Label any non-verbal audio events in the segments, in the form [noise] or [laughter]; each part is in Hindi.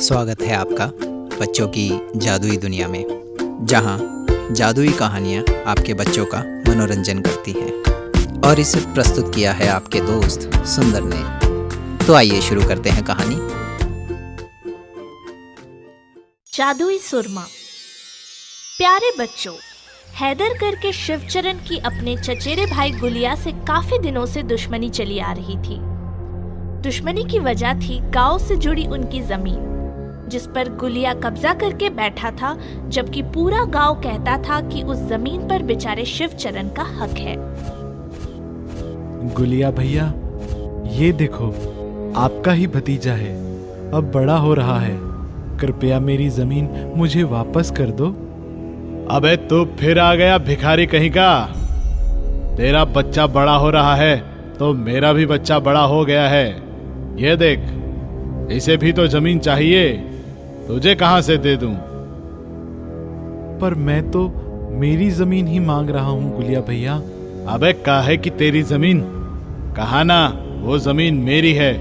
स्वागत है आपका बच्चों की जादुई दुनिया में, जहाँ जादुई कहानियाँ आपके बच्चों का मनोरंजन करती हैं। और इसे प्रस्तुत किया है आपके दोस्त सुंदर ने। तो आइए शुरू करते हैं कहानी। जादुई सुरमा। प्यारे बच्चों, हैदर करके शिवचरण की अपने चचेरे भाई गुलिया से काफ़ी दिनों से दुश्मनी चली आ रही थी। दुश्मनी की वजह थी गाँव से जुड़ी उनकी ज़मीन। जिस पर गुलिया कब्जा करके बैठा था जबकि पूरा गाँव कहता था कि उस ज़मीन पर बेचारे शिव चरण का हक है। गुलिया भैया ये देखो आपका ही भतीजा है। अब बड़ा हो रहा है। कृपया मेरी ज़मीन मुझे वापस कर दो। अबे तू फिर आ गया भिखारी कहीं का? तेरा बच्चा बड़ा हो रहा है तो मेरा भी बच्चा बड़ा हो गया है। ये देख इसे भी तो ज़मीन चाहिए। तुझे कहाँ से दे दूँ? पर मैं तो मेरी ज़मीन ही मांग रहा हूँ गुलिया भैया। अबे काहे की तेरी ज़मीन? कहा ना वो ज़मीन मेरी है।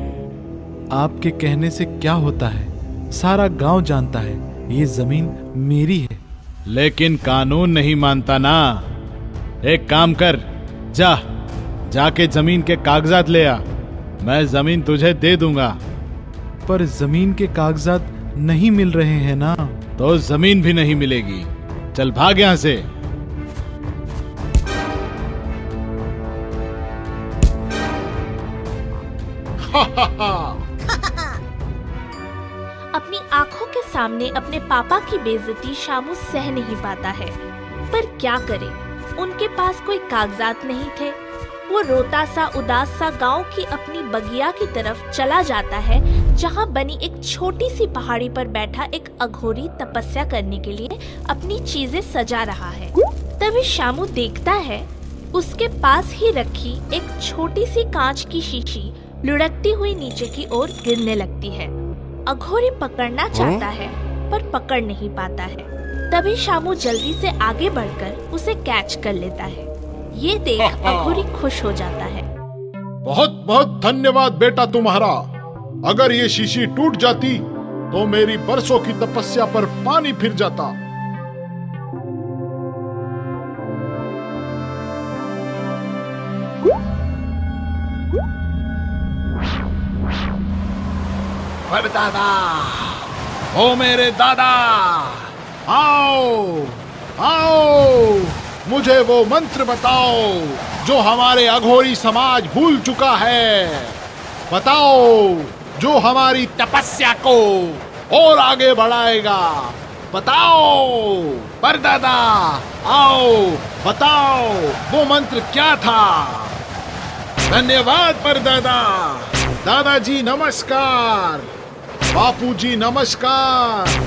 आपके कहने से क्या होता है? सारा गाँव जानता है ये ज़मीन मेरी है। लेकिन कानून नहीं मानता ना। एक काम कर जा जाके ज़मीन के कागजात ले आ। मैं ज़मीन तुझे दे दूँगा। पर ज़मीन के कागजात नहीं मिल रहे हैं ना? तो ज़मीन भी नहीं मिलेगी। चल भाग यहाँ से। [laughs] अपनी आँखों के सामने अपने पापा की बेइज्जती शामू सह नहीं पाता है। पर क्या करे? उनके पास कोई कागजात नहीं थे। वो रोता सा उदास सा गाँव की अपनी बगिया की तरफ़ चला जाता है जहाँ बनी एक छोटी सी पहाड़ी पर बैठा एक अघोरी तपस्या करने के लिए अपनी चीज़ें सजा रहा है। तभी शामू देखता है उसके पास ही रखी एक छोटी सी कांच की शीशी लुढ़कती हुई नीचे की ओर गिरने लगती है। अघोरी पकड़ना चाहता है पर पकड़ नहीं पाता है। तभी शामू जल्दी से आगे बढ़कर उसे कैच कर लेता है। ये देख [laughs] अघोरी खुश हो जाता है। बहुत बहुत धन्यवाद बेटा तुम्हारा। अगर ये शीशी टूट जाती तो मेरी बरसों की तपस्या पर पानी फिर जाता। दादा ओ मेरे दादा आओ आओ। मुझे वो मंत्र बताओ, जो हमारे अघोरी समाज भूल चुका है। बताओ, जो हमारी तपस्या को और आगे बढ़ाएगा। बताओ, परदादा, आओ, बताओ, वो मंत्र क्या था? धन्यवाद, परदादा। दादाजी, नमस्कार। बापूजी, नमस्कार।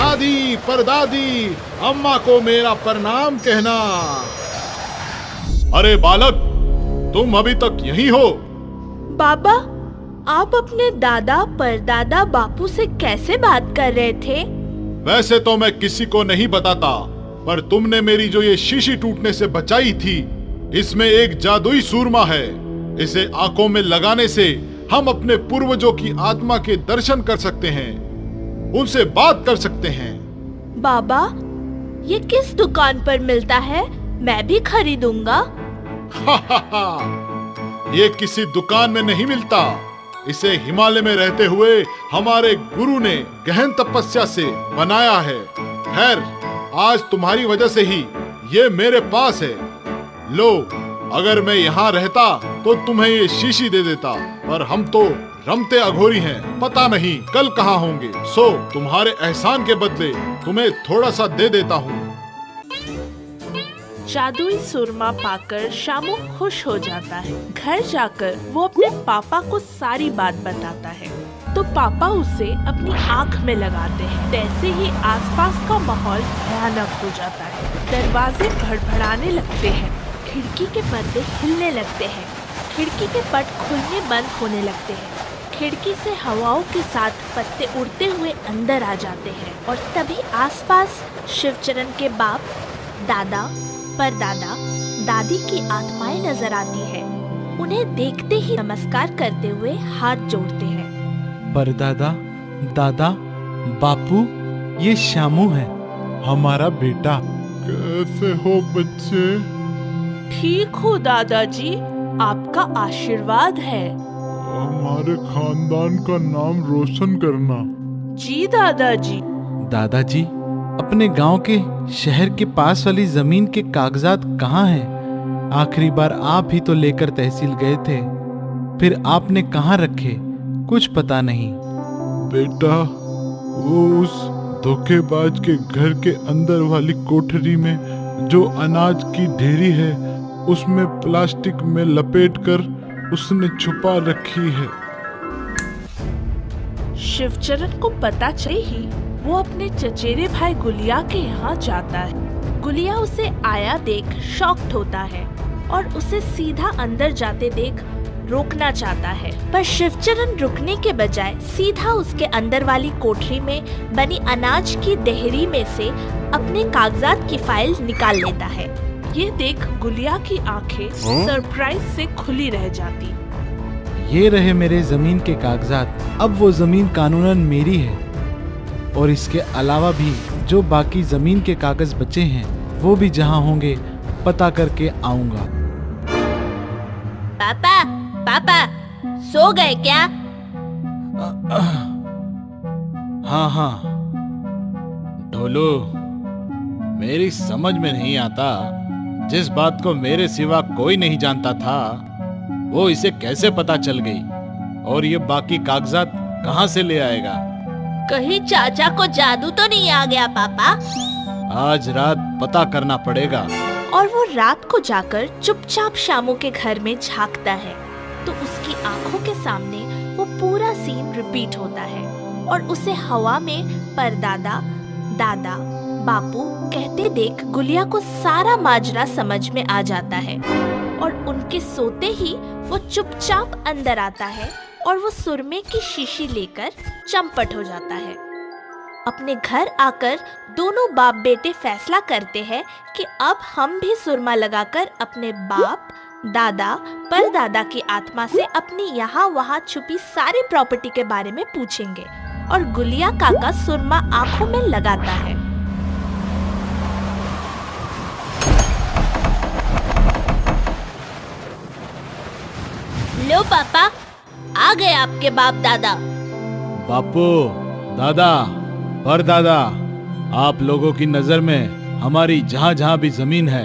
दादी परदादी अम्मा को मेरा प्रणाम कहना। अरे बालक तुम अभी तक यही हो? बाबा आप अपने दादा परदादा बापू से कैसे बात कर रहे थे? वैसे तो मैं किसी को नहीं बताता पर तुमने मेरी जो ये शीशी टूटने से बचाई थी इसमें एक जादुई सूरमा है। इसे आँखों में लगाने से हम अपने पूर्वजों की आत्मा के दर्शन कर सकते हैं। उनसे बात कर सकते हैं। बाबा ये किस दुकान पर मिलता है? मैं भी खरीदूँगा। ये किसी दुकान में नहीं मिलता। इसे हिमालय में रहते हुए हमारे गुरु ने गहन तपस्या से बनाया है। खैर आज तुम्हारी वजह से ही ये मेरे पास है। लो अगर मैं यहाँ रहता तो तुम्हें ये शीशी दे देता पर हम तो रमते अघोरी हैं। पता नहीं कल कहाँ होंगे। सो, तुम्हारे एहसान के बदले तुम्हें थोड़ा सा दे देता हूँ। जादुई सुरमा पाकर शामू खुश हो जाता है। घर जाकर वो अपने पापा को सारी बात बताता है। तो पापा उसे अपनी आँख में लगाते हैं। जैसे ही आसपास का माहौल भयानक हो जाता है। दरवाजे भड़भड़ाने लगते हैं। खिड़की के पर्दे हिलने लगते हैं। खिड़की के पट खुलने बंद होने लगते हैं। खिड़की से हवाओं के साथ पत्ते उड़ते हुए अंदर आ जाते हैं और तभी आसपास शिवचरण के बाप दादा परदादा दादी की आत्माएँ नज़र आती है। उन्हें देखते ही नमस्कार करते हुए हाथ जोड़ते हैं। परदादा दादा बापू ये श्यामू है हमारा बेटा। कैसे हो बच्चे? ठीक हो दादाजी आपका आशीर्वाद है। हमारे खानदान का नाम रोशन करना। जी दादाजी। दादाजी अपने गाँव के शहर के पास वाली ज़मीन के कागजात कहाँ हैं? आखिरी बार आप ही तो लेकर तहसील गए थे। फिर आपने कहाँ रखे? कुछ पता नहीं। बेटा वो उस धोखेबाज के घर के अंदर वाली कोठरी में जो अनाज की ढेरी है उसमें प्लास्टिक में लपेटकर उसने छुपा रखी है। शिवचरण को पता चले ही वो अपने चचेरे भाई गुलिया के यहाँ जाता है। गुलिया उसे आया देख शॉक्ड होता है और उसे सीधा अंदर जाते देख रोकना चाहता है। पर शिवचरण रुकने के बजाय सीधा उसके अंदर वाली कोठरी में बनी अनाज की देहरी में से अपने कागजात की फ़ाइल निकाल लेता है। ये देख गुलिया की आँखें सरप्राइज़ से खुली रह जाती। ये रहे मेरे ज़मीन के कागजात। अब वो ज़मीन कानूनन मेरी है। और इसके अलावा भी जो बाकी ज़मीन के कागज़ बचे हैं वो भी जहाँ होंगे पता करके आऊँगा। पापा पापा सो गए क्या? हाँ हाँ। ढोलू मेरी समझ में नहीं आता। जिस बात को मेरे सिवा कोई नहीं जानता था वो इसे कैसे पता चल गई? और ये बाकी कागजात कहाँ से ले आएगा? कहीं चाचा को जादू तो नहीं आ गया पापा? आज रात पता करना पड़ेगा। और वो रात को जाकर चुपचाप शामू के घर में झांकता है तो उसकी आँखों के सामने वो पूरा सीन रिपीट होता है। और उसे हवा में परदादा दादा बापू कहते देख गुलिया को सारा माजरा समझ में आ जाता है। और उनके सोते ही वो चुपचाप अंदर आता है और वो सुरमे की शीशी लेकर चंपट हो जाता है। अपने घर आकर दोनों बाप बेटे फैसला करते हैं कि अब हम भी सुरमा लगाकर अपने बाप, दादा, परदादा की आत्मा से अपनी यहाँ वहाँ छुपी सारी प्रॉपर्टी के बारे में पूछेंगे। और गुलिया काका सुरमा आँखों में लगाता है। लो पापा। आ गए आपके बाप दादा। बापू दादा पर दादा आप लोगों की नज़र में हमारी जहाँ जहाँ भी ज़मीन है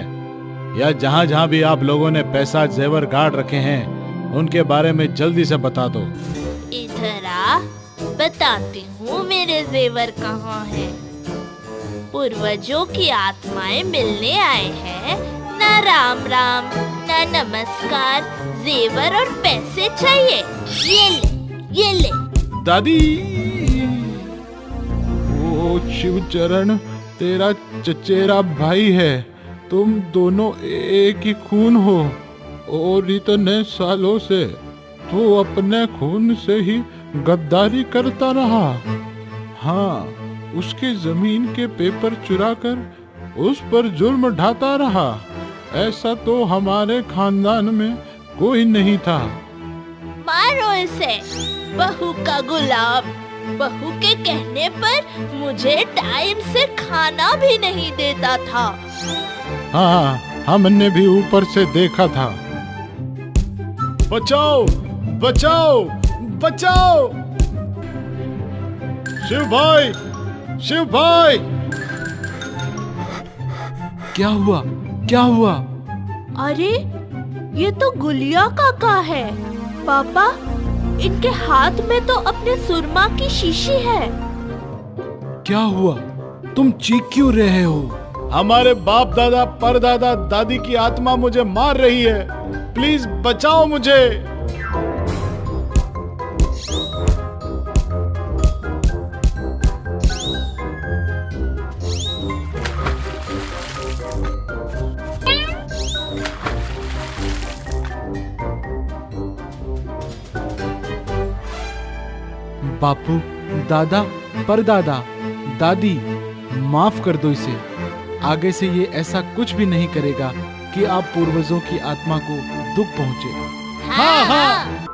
या जहाँ जहाँ भी आप लोगों ने पैसा जेवर गाड़ रखे हैं उनके बारे में जल्दी से बता दो। इधर आ बताती हूँ मेरे जेवर कहाँ है। पूर्वजों की आत्माएँ मिलने आए हैं। ना राम राम ना नमस्कार जेवर और पैसे चाहिए। ये ले ये ले। दादी, ओ शिव चरण तेरा चचेरा भाई है। तुम दोनों एक ही खून हो, और इतने सालों से तू अपने खून से ही गद्दारी करता रहा। हाँ उसके ज़मीन के पेपर चुरा कर उस पर जुर्म ढाता रहा। ऐसा तो हमारे खानदान में कोई नहीं था। मारो इसे। बहू का गुलाम। बहू के कहने पर मुझे टाइम से खाना भी नहीं देता था। हाँ हमने भी ऊपर से देखा था। बचाओ बचाओ बचाओ। शिव भाई शिव भाई। क्या हुआ? क्या हुआ? अरे ये तो गुलिया काका है। पापा इनके हाथ में तो अपने सुरमा की शीशी है। क्या हुआ? तुम चीख क्यों रहे हो? हमारे बाप दादा परदादा दादी की आत्मा मुझे मार रही है। प्लीज़ बचाओ मुझे। बापू दादा परदादा दादी माफ़ कर दो इसे। आगे से ये ऐसा कुछ भी नहीं करेगा कि आप पूर्वजों की आत्मा को दुख पहुँचे। हाँ, हाँ हाँ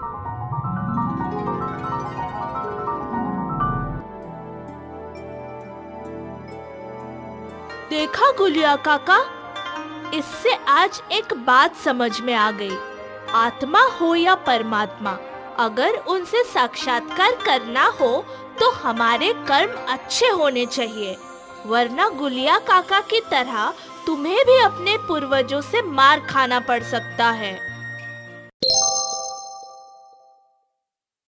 देखा गुलिया काका? इससे आज एक बात समझ में आ गई। आत्मा हो या परमात्मा अगर उनसे साक्षात्कार करना हो तो हमारे कर्म अच्छे होने चाहिए। वरना गुलिया काका की तरह तुम्हें भी अपने पूर्वजों से मार खाना पड़ सकता है।